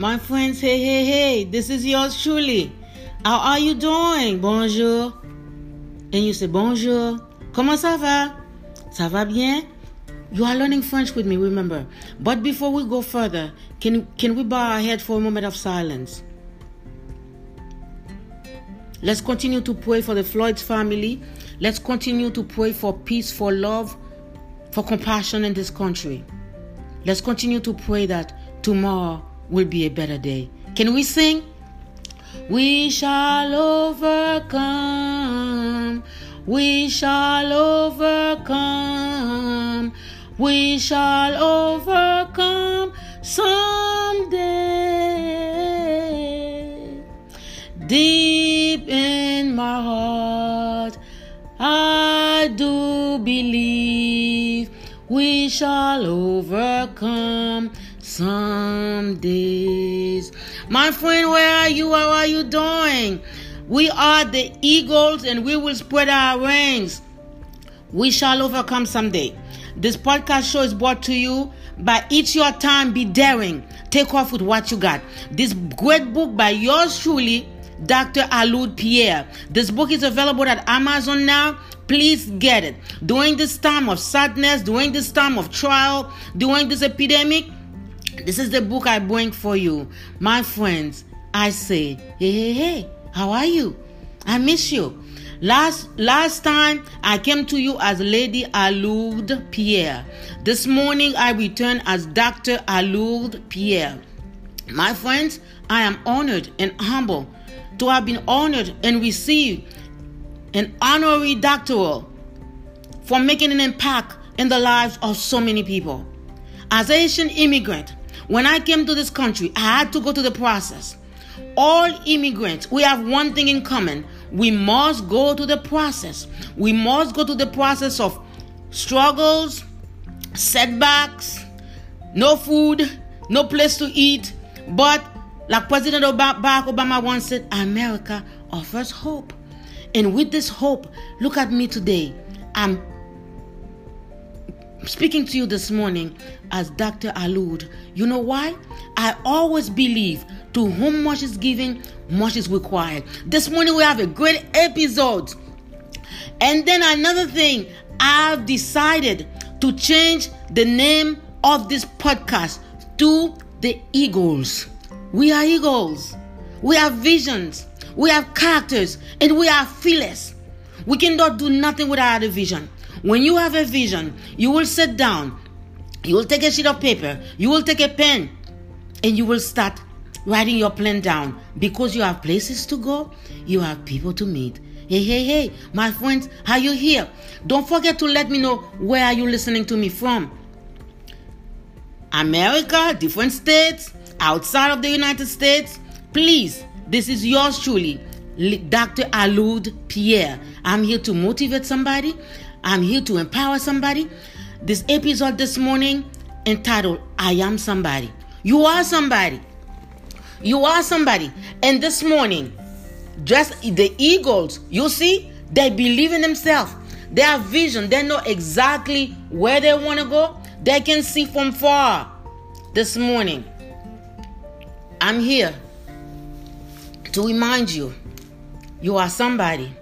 My friends, hey, hey, hey, this is yours truly. How are you doing? Bonjour. And you say bonjour. Comment ça va? Ça va bien? You are learning French with me, remember. But before we go further, can, can we bow our head for a moment of silence? Let's continue to pray for the Floyd's family. Let's continue to pray for peace, for love, for compassion in this country. Let's continue to pray that tomorrow will be a better day. Can we sing? We shall overcome. We shall overcome. We shall overcome someday. Deep in my heart, I do believe we shall overcome some days. My friend, where are you? How are you doing? We are the eagles and we will spread our wings. We shall overcome someday. This podcast show is brought to you by It's Your Time, Be Daring. Take off with what you got. This great book by yours truly, Dr. Alourdes Pierre. This book is available at Amazon now. Please get it. During this time of sadness, during this time of trial, during this epidemic, this is the book I bring for you. My friends, I say, hey, hey, hey, how are you? I miss you. Last last time I came to you as Lady Alourdes Pierre. This morning I return as Dr. Alourdes Pierre. My friends, I am honored and humble to have been honored and received an honorary doctoral for making an impact in the lives of so many people. As an Haitian immigrant, when I came to this country, I had to go through the process. All immigrants, we have one thing in common. We must go through the process. We must go through the process of struggles, setbacks, no food, no place to eat. But, like President Barack Obama once said, America offers hope. And with this hope, look at me today. I'm speaking to you this morning as Dr. Alourdes. You know why? I always believe to whom much is given, much is required. This morning we have a great episode. And then another thing, I've decided to change the name of this podcast to the Eagles. We are eagles. We have visions. We have characters. And we are fearless. We cannot do nothing without a vision. When you have a vision, you will sit down, you will take a sheet of paper, you will take a pen, and you will start writing your plan down because you have places to go, you have people to meet. Hey, hey, hey, my friends, are you here? Don't forget to let me know where are you listening to me from. America, different states, outside of the United States. Please, this is yours truly, Dr. Alourdes Pierre. I'm here to motivate somebody. I'm here to empower somebody. This episode this morning entitled I Am Somebody. You are somebody. You are somebody. And this morning, just the eagles, you see, they believe in themselves. They have vision. They know exactly where they want to go. They can see from far. This morning, I'm here to remind you you are somebody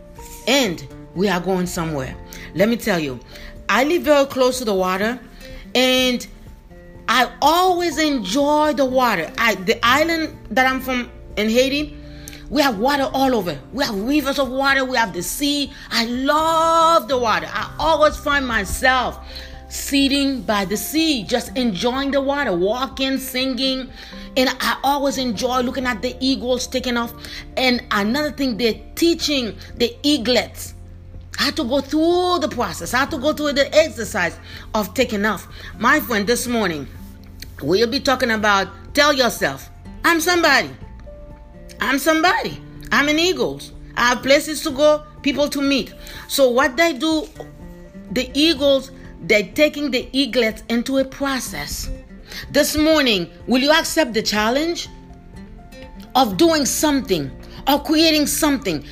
and we are going somewhere. Let me tell you, I live very close to the water and I always enjoy the water. I the island that I'm from in Haiti, we have water all over. We have rivers of water, we have the sea. I love the water. I always find myself sitting by the sea, just enjoying the water, walking, singing. And I always enjoy looking at the eagles taking off. And another thing, they're teaching the eaglets I had to go through the process. I had to go through the exercise of taking off. My friend, this morning, we'll be talking about tell yourself, I'm somebody. I'm somebody. I'm an Eagles. I have places to go, people to meet. So what they do, the Eagles, they're taking the eaglets into a process. This morning, will you accept the challenge of doing something, of creating something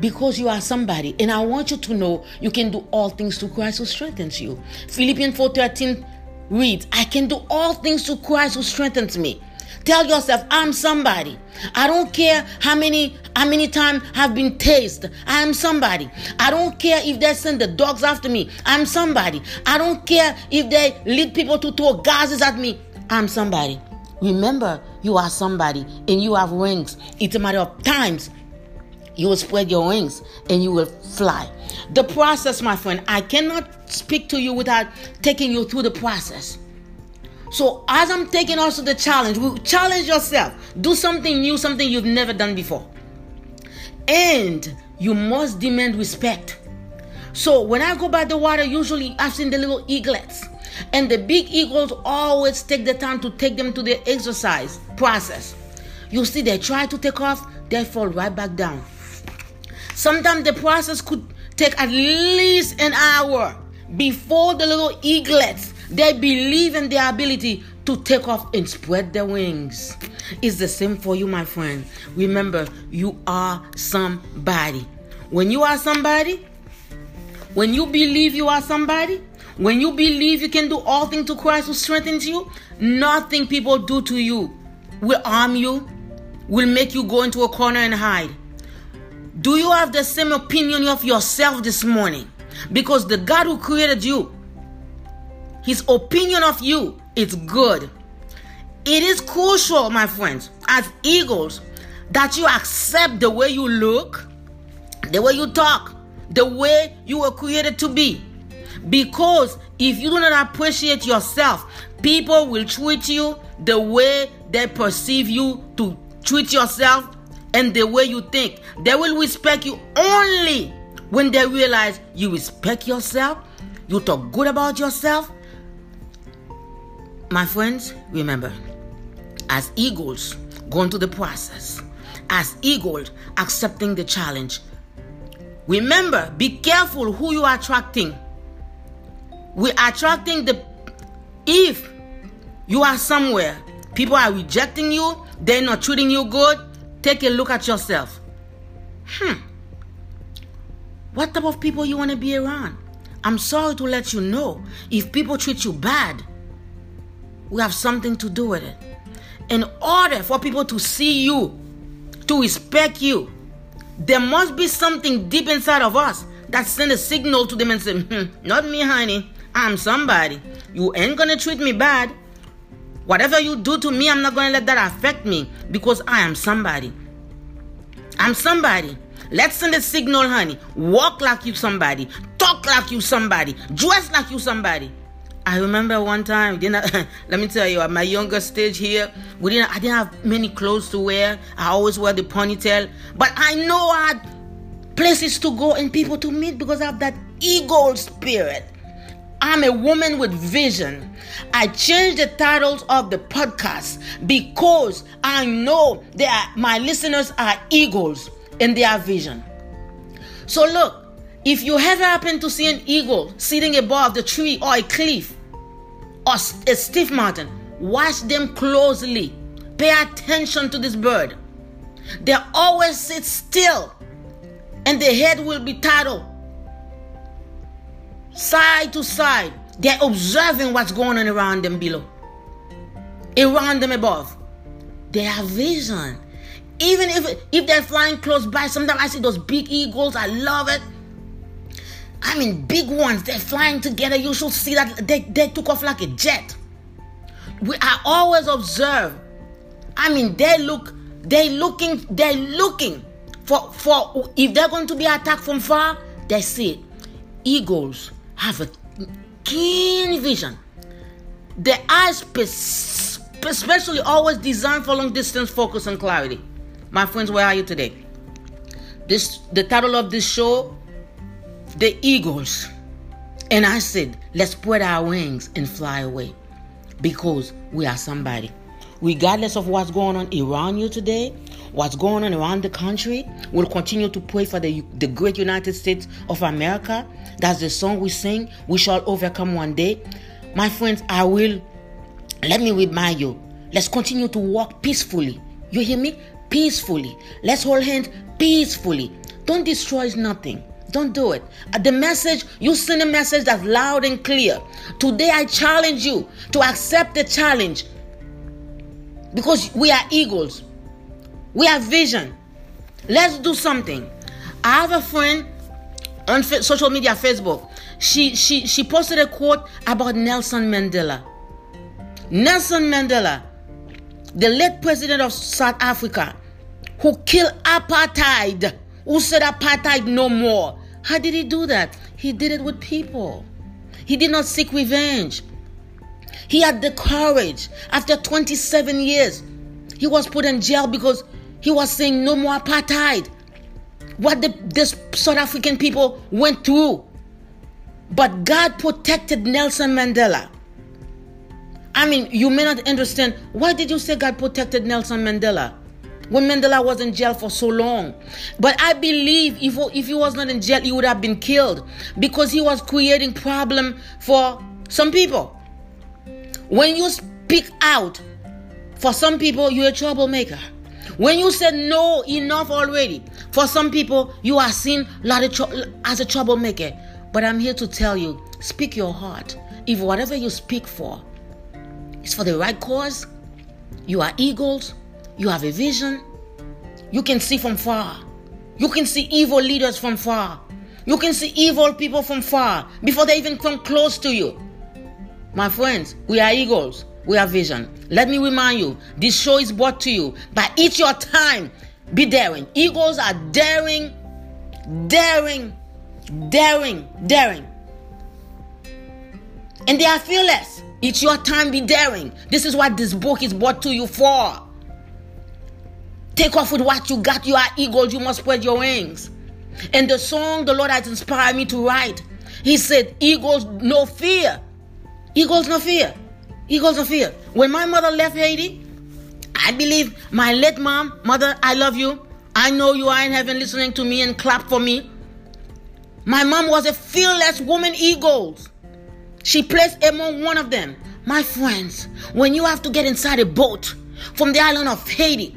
because you are somebody. And I want you to know you can do all things to Christ who strengthens you. Philippians 4:13 reads, I can do all things to Christ who strengthens me. Tell yourself, I'm somebody. I don't care how many how many times I've been tased. I'm somebody. I don't care if they send the dogs after me. I'm somebody. I don't care if they lead people to throw gases at me. I'm somebody. Remember, you are somebody and you have wings. It's a matter of times you will spread your wings and you will fly. The process, my friend, I cannot speak to you without taking you through the process. So, as I'm taking also the challenge, challenge yourself. Do something new, something you've never done before. And you must demand respect. So, when I go by the water, usually I've seen the little eaglets. And the big eagles always take the time to take them to the exercise process. You see, they try to take off, they fall right back down. Sometimes the process could take at least an hour before the little eaglets they believe in their ability to take off and spread their wings. It's the same for you, my friend. Remember, you are somebody. When you are somebody, when you believe you are somebody, when you believe you can do all things to Christ who strengthens you, nothing people do to you will harm you, will make you go into a corner and hide. Do you have the same opinion of yourself this morning? Because the God who created you, his opinion of you is good. It is crucial, my friends, as eagles, that you accept the way you look, the way you talk, the way you were created to be. Because if you do not appreciate yourself, people will treat you the way they perceive you to treat yourself and the way you think. They will respect you only when they realize you respect yourself, you talk good about yourself. My friends, remember, as eagles going through the process, as eagles accepting the challenge, remember, be careful who you are attracting. We're attracting the if you are somewhere, people are rejecting you, they're not treating you good, Take a look at yourself. Hmm. What type of people you want to be around? I'm sorry to let you know if people treat you bad, we have something to do with it. In order for people to see you, to respect you, there must be something deep inside of us that send a signal to them and say, hmm, not me, honey. I'm somebody. You ain't gonna treat me bad. Whatever you do to me, I'm not going to let that affect me because I am somebody. I'm somebody. Let's send a signal, honey. Walk like you somebody. Talk like you somebody. Dress like you somebody. I remember one time, didn't I, let me tell you, at my younger stage here, we didn't, I didn't have many clothes to wear. I always wear the ponytail. But I know I had places to go and people to meet because I have that eagle spirit. I'm a woman with vision. I changed the titles of the podcast because I know that my listeners are eagles in their vision. So look, if you ever happen to see an eagle sitting above the tree or a cliff or a stiff mountain, watch them closely. Pay attention to this bird. They always sit still and the head will be titled side to side. They're observing what's going on around them below, around them above. They have vision. Even if if they're flying close by, sometimes I see those big eagles. I love it. I mean, big ones. They're flying together. You should see that they, they took off like a jet. We I always observe. I mean, they look. They looking. They're looking for for if they're going to be attacked from far. They see it. Eagles have a keen vision. The eyes, especially, always designed for long distance focus and clarity. My friends, where are you today? This the title of this show, The Eagles. And I said, let's spread our wings and fly away because we are somebody. Regardless of what's going on around you today, what's going on around the country. We'll continue to pray for the, the great United States of America. That's the song we sing. We shall overcome one day. My friends, I will, let me remind you, let's continue to walk peacefully. You hear me? Peacefully. Let's hold hands peacefully. Don't destroy nothing. Don't do it. Uh, the message, you send a message that's loud and clear. Today I challenge you to accept the challenge because we are eagles. We have vision. Let's do something. I have a friend on social media, Facebook. She she she posted a quote about Nelson Mandela. Nelson Mandela, the late president of South Africa, who killed apartheid, who said apartheid no more. How did he do that? He did it with people. He did not seek revenge. He had the courage. After 27 years, he was put in jail because he was saying no more apartheid. What the, the South African people went through. But God protected Nelson Mandela. I mean, you may not understand. Why did you say God protected Nelson Mandela? When Mandela was in jail for so long. But I believe if, if he was not in jail, he would have been killed because he was creating problem for some people. When you speak out for some people, you're a troublemaker. When you say no, enough already. For some people, you are seen as a troublemaker. But I'm here to tell you speak your heart. If whatever you speak for is for the right cause, you are eagles, you have a vision, you can see from far. You can see evil leaders from far. You can see evil people from far before they even come close to you. My friends, we are eagles. We have vision. Let me remind you, this show is brought to you by It's Your Time. Be daring. Eagles are daring, daring, daring, daring. And they are fearless. It's your time, be daring. This is what this book is brought to you for. Take off with what you got. You are eagles. You must spread your wings. And the song the Lord has inspired me to write, He said, Eagles no fear. Eagles no fear. Eagles no fear. When my mother left Haiti, I believe my late mom, mother, I love you. I know you are in heaven listening to me and clap for me. My mom was a fearless woman, eagles. She placed among one of them. My friends, when you have to get inside a boat from the island of Haiti,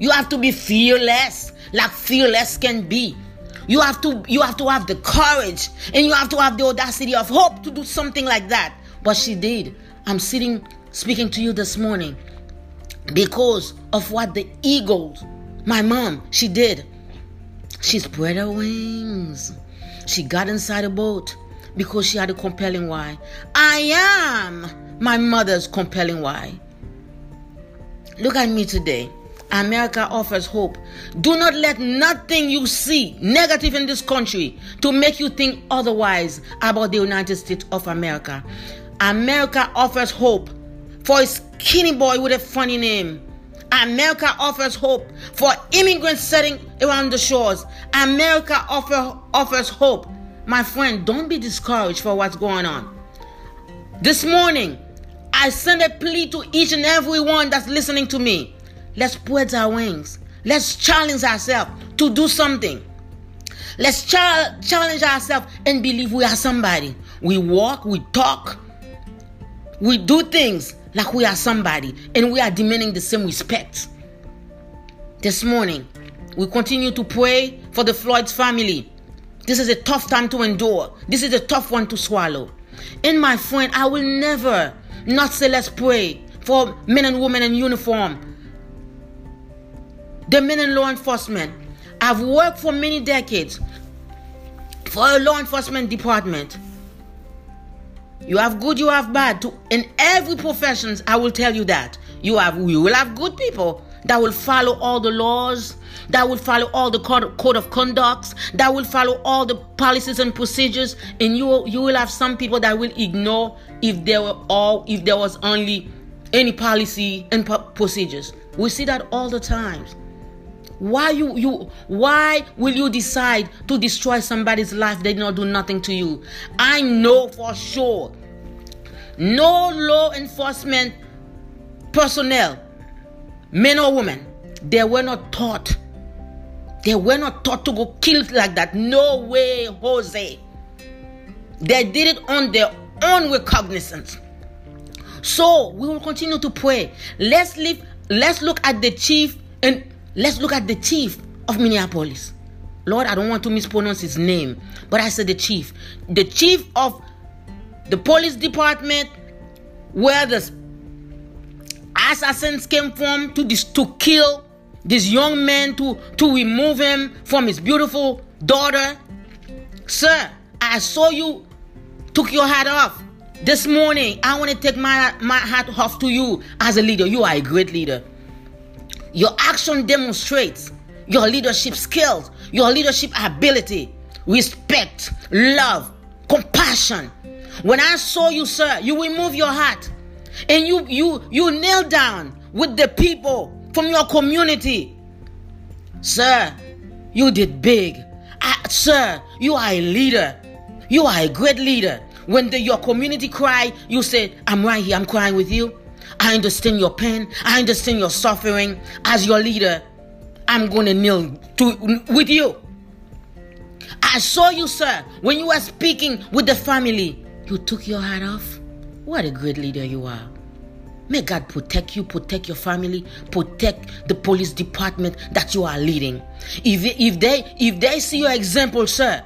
you have to be fearless, like fearless can be. You have to you have to have the courage and you have to have the audacity of hope to do something like that. But she did. I'm sitting speaking to you this morning because of what the eagles, my mom, she did. She spread her wings. She got inside a boat because she had a compelling why. I am my mother's compelling why. Look at me today. America offers hope. Do not let nothing you see negative in this country to make you think otherwise about the United States of America. America offers hope for a skinny boy with a funny name. America offers hope for immigrants setting around the shores. America offer, offers hope. My friend, don't be discouraged for what's going on. This morning, I send a plea to each and every one that's listening to me. Let's spread our wings. Let's challenge ourselves to do something. Let's ch- challenge ourselves and believe we are somebody. We walk, we talk, we do things like we are somebody, and we are demanding the same respect. This morning, we continue to pray for the Floyd's family. This is a tough time to endure. This is a tough one to swallow. And my friend, I will never not say let's pray for men and women in uniform the men in law enforcement. I've worked for many decades for a law enforcement department. You have good, you have bad. To, in every professions, I will tell you that. You have you will have good people that will follow all the laws, that will follow all the code, of conducts, that will follow all the policies and procedures, and you you will have some people that will ignore if there were all if there was only any policy and procedures. We see that all the times. Why you you why will you decide to destroy somebody's life they did not do nothing to you? I know for sure no law enforcement personnel, men or women, they were not taught. They were not taught to go kill like that. No way, Jose. They did it on their own recognizance. So we will continue to pray. Let's live, let's look at the chief and Let's look at the chief of Minneapolis. Lord, I don't want to mispronounce his name, but I said the chief. The chief of the police department, where the assassins came from to this, to kill this young man to to remove him from his beautiful daughter. Sir, I saw you took your hat off. This morning, I want to take my, my hat off to you as a leader. You are a great leader. Your action demonstrates your leadership skills, your leadership ability, respect, love, compassion. When I saw you, sir, you remove your hat and you you you kneel down with the people from your community. Sir, you did big. I, sir, you are a leader. You are a great leader. When the, your community cry, you say, I'm right here, I'm crying with you. I understand your pain. I understand your suffering. As your leader, I'm going to kneel to, with you. I saw you, sir, when you were speaking with the family. You took your hat off. What a great leader you are. May God protect you, protect your family, protect the police department that you are leading. If, if they if they see your example, sir,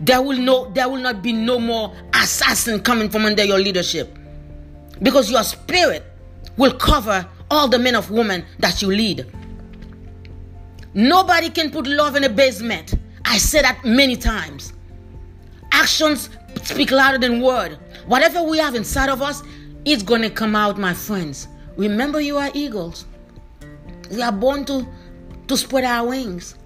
there will no there will not be no more assassin coming from under your leadership. Because your spirit will cover all the men of women that you lead. Nobody can put love in a basement. I say that many times. Actions speak louder than word. Whatever we have inside of us, it's going to come out, my friends. Remember, you are eagles. We are born to, to spread our wings.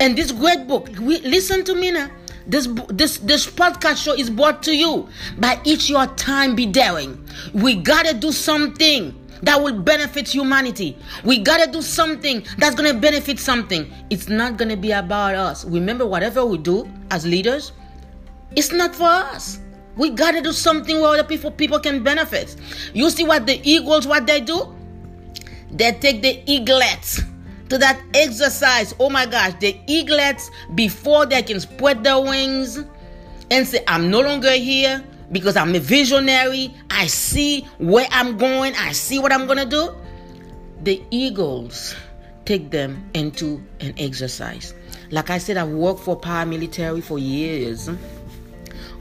And this great book, we, listen to me now. This this this podcast show is brought to you by It's your time be daring. We gotta do something that will benefit humanity. We gotta do something that's gonna benefit something. It's not gonna be about us. Remember, whatever we do as leaders, it's not for us. We gotta do something where other people people can benefit. You see what the eagles what they do? They take the eaglets to that exercise. Oh my gosh, the eaglets before they can spread their wings and say, I'm no longer here because I'm a visionary. I see where I'm going, I see what I'm gonna do. The eagles take them into an exercise. Like I said, I've worked for paramilitary for years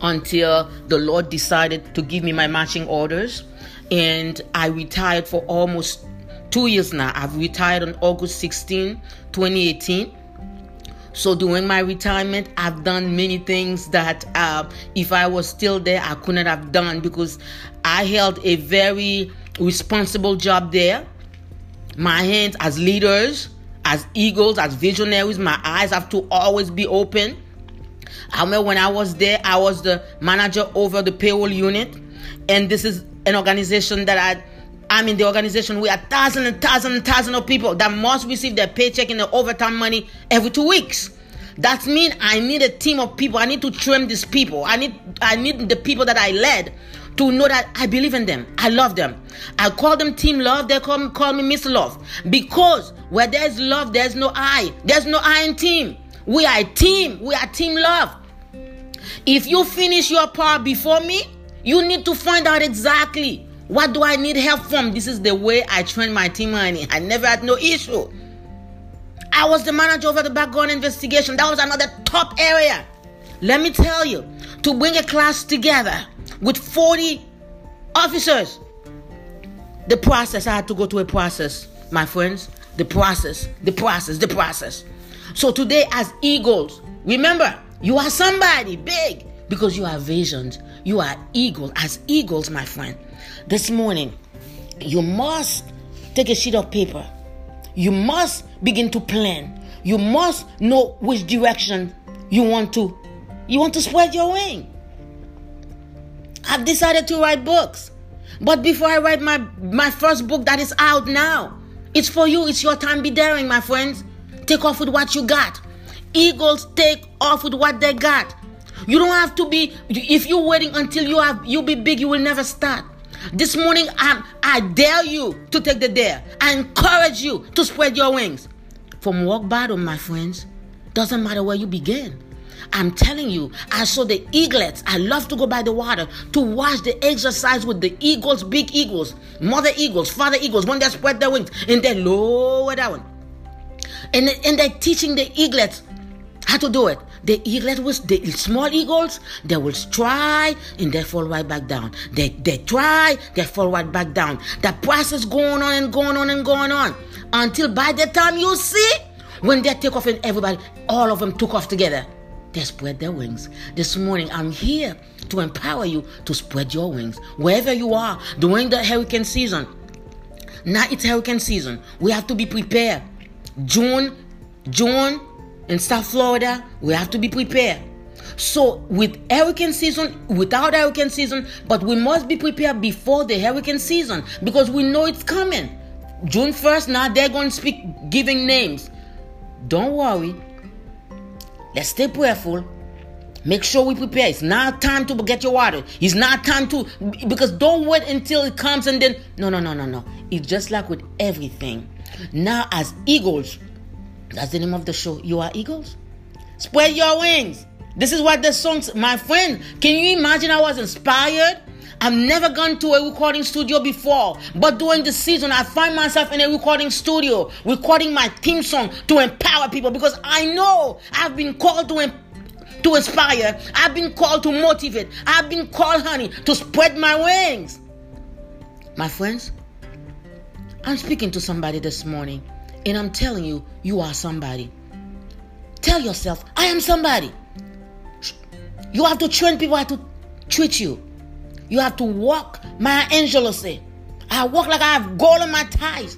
until the Lord decided to give me my marching orders. And I retired for almost two years now. I've retired on August 16, 2018. So during my retirement, I've done many things that uh, if I was still there, I couldn't have done because I held a very responsible job there. My hands as leaders, as eagles, as visionaries, my eyes have to always be open I remember when I was there, I was the manager over the payroll unit, and this is an organization that I I'm in the organization. We are thousands and thousands and thousands of people that must receive their paycheck and their overtime money every two weeks. That means I need a team of people. I need to train these people. I need I need the people that I led to know that I believe in them. I love them. I call them Team Love. They call me, call me Miss Love. Because where there's love, there's no I. There's no I in team. We are a team. We are Team Love. If you finish your part before me, you need to find out exactly what do I need help from. This is the way I train my team, honey. I never had no issue. I was the manager over the background investigation. That was another top area. Let me tell you, to bring a class together with 40 officers, the process, I had to go through a process, my friends. The process, the process, the process. So today, as eagles, remember, you are somebody big because you are visions. You are eagles. As eagles, my friend, this morning, you must take a sheet of paper. You must begin to plan. You must know which direction you want to you want to spread your wing. I've decided to write books. But before I write my my first book that is out now, it's for you. It's your time. Be daring, my friends. Take off with what you got. Eagles take off with what they got. You don't have to be if you're waiting until you have you'll be big, you will never start. This morning I I dare you to take the dare. I encourage you to spread your wings. From rock bottom, my friends, doesn't matter where you begin. I'm telling you, I saw the eaglets. I love to go by the water to watch the exercise with the eagles, big eagles, mother eagles, father eagles, when they spread their wings and they lower down. And, and they're teaching the eaglets how to do it. The eaglet the small eagles, they will try and they fall right back down. They they try, they fall right back down. The process going on and going on and going on until by the time you see when they take off and everybody, all of them took off together. They spread their wings. This morning, I'm here to empower you to spread your wings wherever you are during the hurricane season. Now it's hurricane season. We have to be prepared. June, June in South Florida, we have to be prepared. So with hurricane season, without hurricane season, but we must be prepared before the hurricane season because we know it's coming. June 1st, now they're going to speak giving names. Don't worry. Let's stay prayerful. Make sure we prepare. It's not time to get your water. It's not time to because don't wait until it comes and then no no no no no. It's just like with everything. Now as eagles, that's the name of the show. You are eagles. Spread your wings. This is what the songs, my friend. Can you imagine? I was inspired. I've never gone to a recording studio before, but during the season, I find myself in a recording studio, recording my theme song to empower people because I know I've been called to to inspire. I've been called to motivate. I've been called, honey, to spread my wings. My friends, I'm speaking to somebody this morning, and I'm telling you, you are somebody. Tell yourself, I am somebody. You have to train people how to treat you. You have to walk. My angel say, I walk like I have gold in my ties.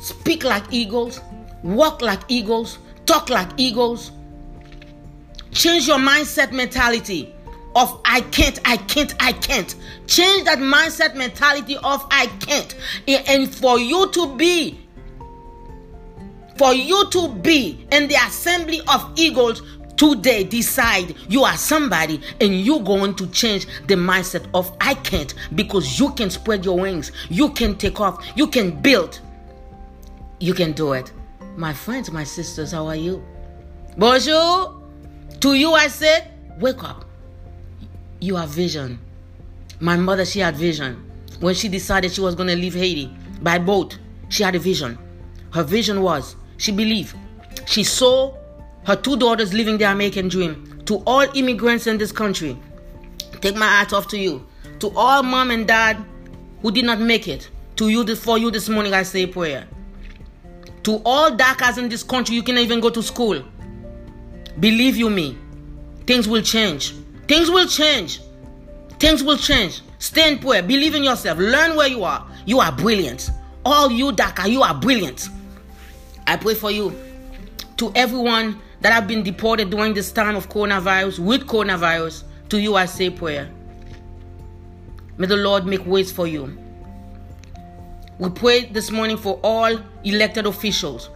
Speak like eagles, walk like eagles, talk like eagles. Change your mindset mentality of I can't, I can't, I can't. Change that mindset mentality of I can't. And for you to be, for you to be in the assembly of eagles, today decide you are somebody and you're going to change the mindset of I can't because you can spread your wings, you can take off, you can build, you can do it. My friends, my sisters, how are you? Bonjour. To you, I said, wake up. You have vision. My mother, she had vision. When she decided she was going to leave Haiti by boat, she had a vision. Her vision was she believed. She saw her two daughters living the American dream. To all immigrants in this country, take my hat off to you. To all mom and dad who did not make it, to you for you this morning, I say prayer. To all DACAs in this country, you can even go to school. Believe you me, things will change. Things will change. Things will change. Stay in prayer. Believe in yourself. Learn where you are. You are brilliant. All you DACA, you are brilliant. I pray for you. To everyone that have been deported during this time of coronavirus, with coronavirus, to you I say prayer. May the Lord make ways for you. We pray this morning for all elected officials.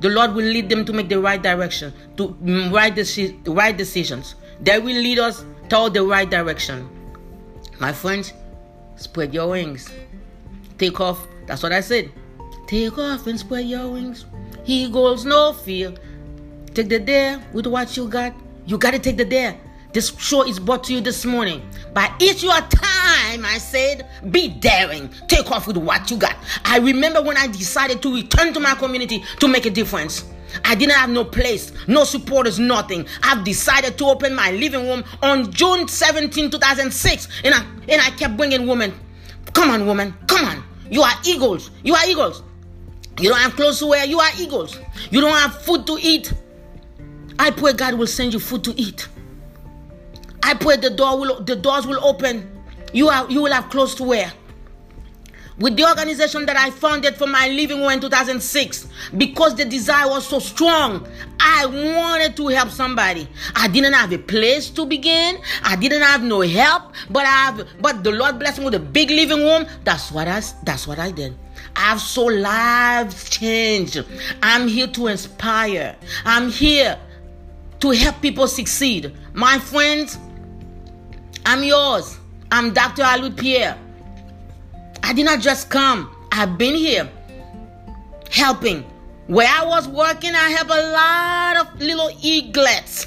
The Lord will lead them to make the right direction, to mm, right, deci- right decisions. They will lead us toward the right direction. My friends, spread your wings. Take off. That's what I said. Take off and spread your wings. He goes no fear. Take the dare with what you got. You got to take the dare. This show is brought to you this morning. By it's your time, I said, be daring. Take off with what you got. I remember when I decided to return to my community to make a difference. I didn't have no place, no supporters, nothing. I've decided to open my living room on June 17, 2006. And I, and I kept bringing women. Come on, woman. Come on. You are eagles. You are eagles. You don't have clothes to wear. You are eagles. You don't have food to eat. I pray God will send you food to eat. I pray the door will the doors will open. You are you will have clothes to wear. With the organization that I founded for my living room in 2006, because the desire was so strong, I wanted to help somebody. I didn't have a place to begin. I didn't have no help, but I have but the Lord blessed me with a big living room. That's what I that's what I did. I've so lives changed. I'm here to inspire. I'm here to help people succeed. My friends, I'm yours. I'm Dr. Alourdes Pierre. I did not just come, I've been here helping. Where I was working, I have a lot of little eaglets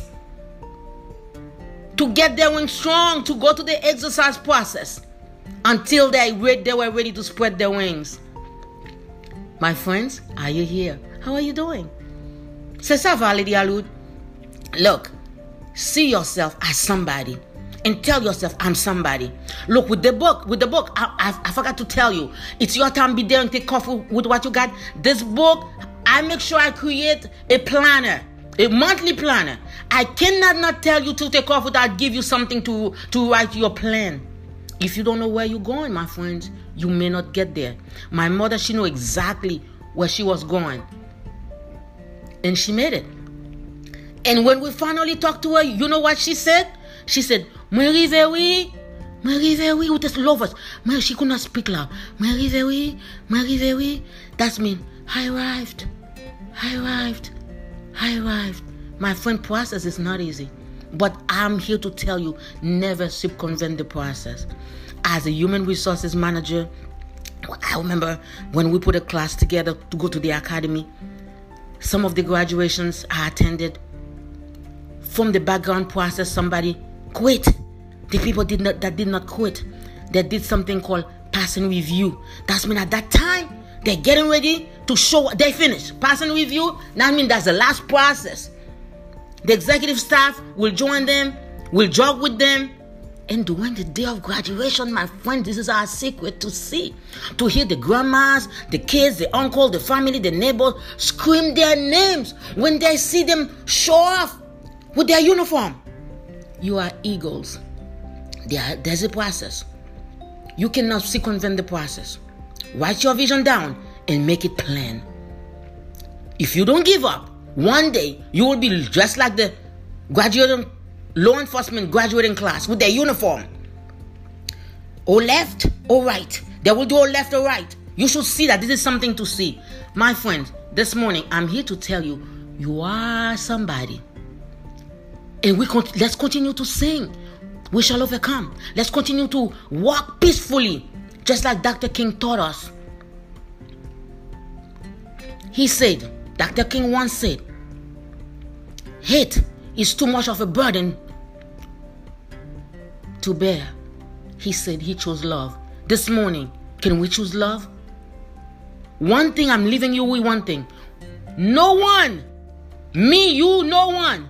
to get their wings strong, to go to the exercise process until they, they were ready to spread their wings. My friends, are you here? How are you doing? C'est ça va, Lady Alourdes. Look, see yourself as somebody and tell yourself i'm somebody. Look with the book with the book i, I, I forgot to tell you. It's your time. Be there and take coffee with what you got. This book i make sure i create a planner a monthly planner. I cannot not tell you to take off without give you something to to write your plan. If you don't know where you're going my friends you may not get there. My mother she knew exactly where she was going. And she made it. And when we finally talked to her you know what she said? She said Mwen rive wè, mwen rive wè, ou te love us. Mwen, she could not speak loud. Mwen rive wè, mwen rive wè. That's mean, I arrived, I arrived, I arrived. My friend, process is not easy. But I'm here to tell you, never circumvent the process. As a human resources manager, I remember when we put a class together to go to the academy, some of the graduations I attended, from the background process, somebody quit. The people did not that did not quit. They did something called passing review. That's mean at that time they're getting ready to show they finished. Passing review, that means that's the last process. The executive staff will join them, will jog with them. And during the day of graduation, my friend, this is our secret to see. To hear the grandmas, the kids, the uncle, the family, the neighbors scream their names when they see them show off with their uniform. You are eagles. There, there's a process. You cannot circumvent the process. Write your vision down and make it plain. If you don't give up, one day you will be dressed like the graduating law enforcement graduating class with their uniform. Or left or right. They will do left or right. You should see that this is something to see. My friend, this morning I'm here to tell you you are somebody. And we con- let's continue to sing. We shall overcome. Let's continue to walk peacefully, just like Dr. King taught us. He said, Dr. King once said, hate is too much of a burden to bear. He said he chose love. This morning, can we choose love? One thing I'm leaving you with one thing. No one, me, you, no one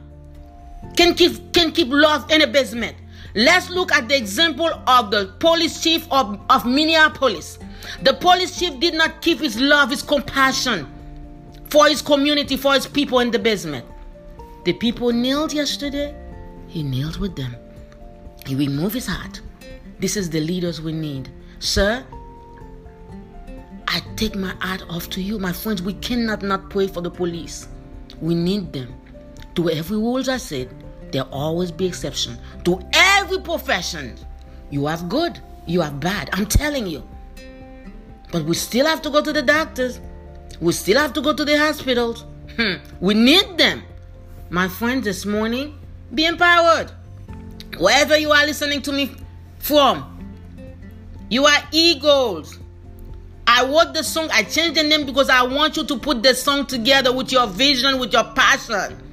can keep can keep love in a basement. Let's look at the example of the police chief of, of Minneapolis. The police chief did not keep his love, his compassion for his community, for his people in the basement. The people kneeled yesterday, he kneeled with them. He removed his heart. This is the leaders we need. Sir, I take my heart off to you. My friends, we cannot not pray for the police. We need them. To every rules I said, there always be exception. To every profession, you have good, you have bad. I'm telling you. But we still have to go to the doctors. We still have to go to the hospitals. Hmm. We need them. My friends, this morning, be empowered. Wherever you are listening to me from, you are eagles. I wrote the song, I changed the name because I want you to put the song together with your vision, with your passion.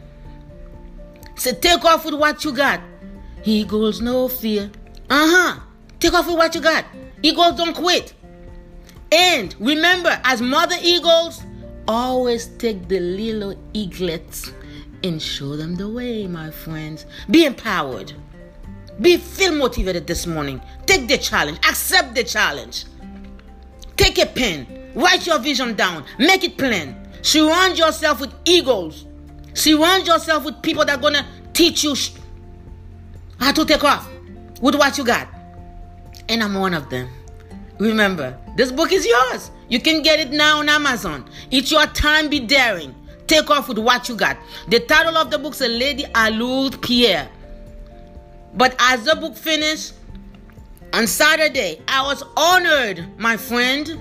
Say, take off with what you got. Eagles, no fear. Uh huh. Take off with what you got. Eagles don't quit. And remember, as mother eagles, always take the little eaglets and show them the way, my friends. Be empowered. Be feel motivated this morning. Take the challenge. Accept the challenge. Take a pen. Write your vision down. Make it plain. Surround yourself with eagles Surround yourself with people that are gonna teach you how to take off with what you got. And I'm one of them. Remember, this book is yours. You can get it now on Amazon. It's your time, be daring. Take off with what you got. The title of the book is A Lady Alourdes Pierre. But as the book finished, on Saturday, I was honored, my friend,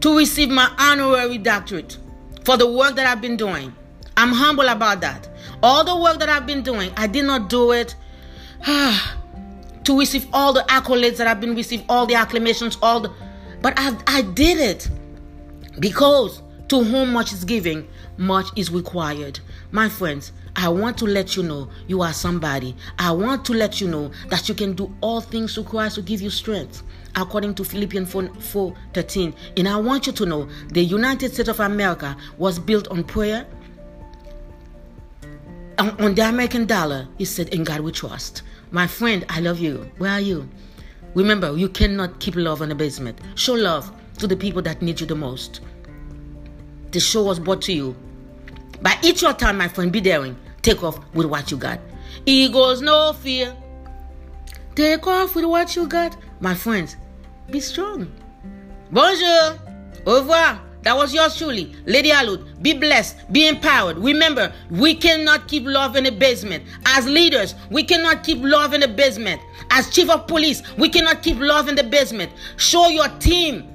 to receive my honorary doctorate for the work that I've been doing. I'm humble about that. All the work that I've been doing, I did not do it to receive all the accolades that I've been receiving, all the acclamations, all the but I I did it because to whom much is given, much is required. My friends, I want to let you know you are somebody. I want to let you know that you can do all things through Christ to give you strength. According to Philippians 4, 4 13. And I want you to know the United States of America was built on prayer. On, on the American dollar, he said, In God we trust. My friend, I love you. Where are you? Remember, you cannot keep love in the basement. Show love to the people that need you the most. The show was brought to you by It's your time, my friend. Be daring. Take off with what you got. Eagles, no fear. Take off with what you got. My friends, be strong. Bonjour. Au revoir. That was yours truly, Lady Alourdes. Be blessed, be empowered. Remember, we cannot keep love in the basement. As leaders, we cannot keep love in the basement. As chief of police, we cannot keep love in the basement. Show your team.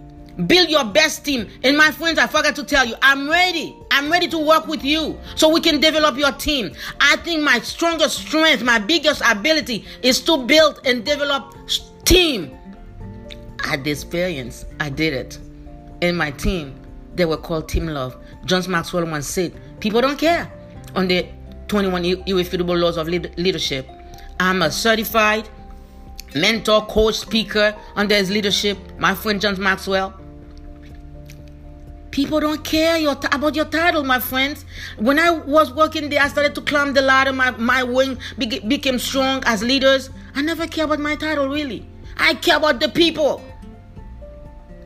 Build your best team. And my friends, I forgot to tell you, I'm ready. I'm ready to work with you so we can develop your team. I think my strongest strength, my biggest ability is to build and develop team. I had experience. I did it. In my team, they were called Team Love. John Maxwell once said, People don't care on the 21 irrefutable laws of leadership. I'm a certified mentor, coach, speaker under his leadership, my friend John Maxwell. People don't care your t- about your title, my friends. When I was working there, I started to climb the ladder. My, my wing be- became strong as leaders. I never care about my title, really. I care about the people.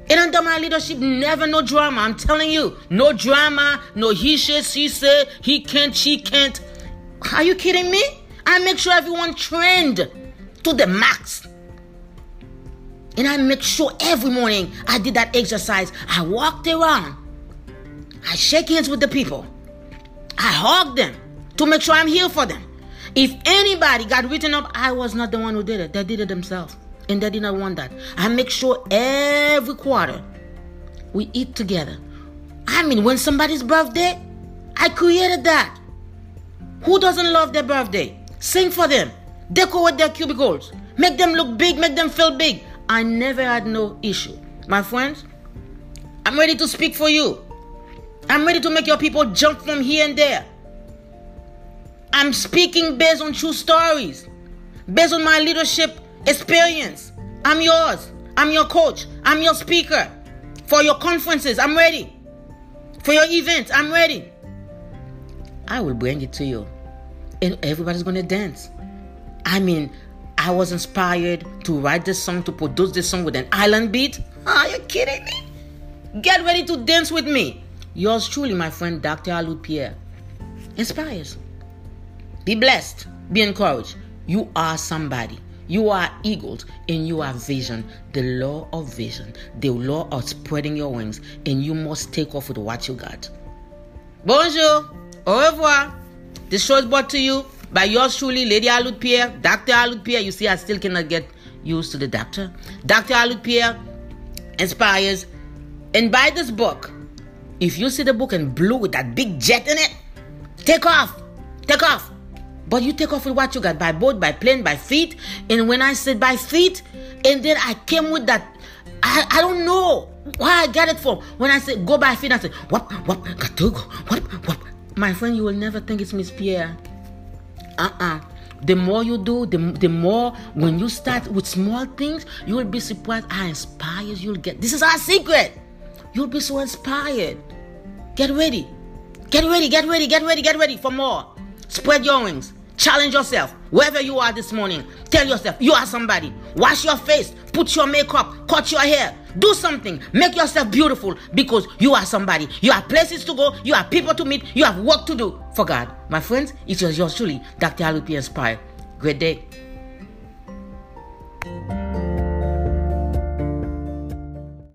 And under my leadership, never no drama. I'm telling you, no drama, no he said, she said, he can't, she can't. Are you kidding me? I make sure everyone trained to the max. And I make sure every morning I did that exercise. I walked around. I shake hands with the people. I hug them to make sure I'm here for them. If anybody got written up, I was not the one who did it. They did it themselves and they did not want that. I make sure every quarter we eat together. I mean, when somebody's birthday, I created that. Who doesn't love their birthday? Sing for them, decorate their cubicles, make them look big, make them feel big. I never had no issue. My friends, I'm ready to speak for you. I'm ready to make your people jump from here and there. I'm speaking based on true stories, based on my leadership experience. I'm yours. I'm your coach. I'm your speaker. For your conferences, I'm ready. For your events, I'm ready. I will bring it to you. And everybody's going to dance. I mean, I was inspired to write this song, to produce this song with an island beat. Are you kidding me? Get ready to dance with me. Yours truly, my friend Dr. Alourdes Pierre. Inspires. Be blessed. Be encouraged. You are somebody. You are eagles and you are vision, the law of vision, the law of spreading your wings, and you must take off with what you got. Bonjour, au revoir. This show is brought to you by yours truly, Lady Alourdes Pierre, Dr. Alourdes Pierre. You see, I still cannot get used to the doctor. Dr. Alourdes Pierre inspires. And buy this book. If you see the book in blue with that big jet in it, take off. Take off. But you take off with what you got by boat, by plane, by feet. And when I said by feet, and then I came with that, I, I don't know why I got it from. When I said go by feet, I said, what, what, got to go, what, what. My friend, you will never think it's Miss Pierre. Uh uh The more you do, the, the more when you start with small things, you will be surprised how inspired you'll get. This is our secret. You'll be so inspired. Get ready. Get ready, get ready, get ready, get ready for more. Spread your wings. Challenge yourself. Wherever you are this morning, tell yourself you are somebody. Wash your face, put your makeup, cut your hair, do something. Make yourself beautiful because you are somebody. You have places to go, you have people to meet, you have work to do for God. My friends, it was yours truly, Dr. Alupi inspired. Great day.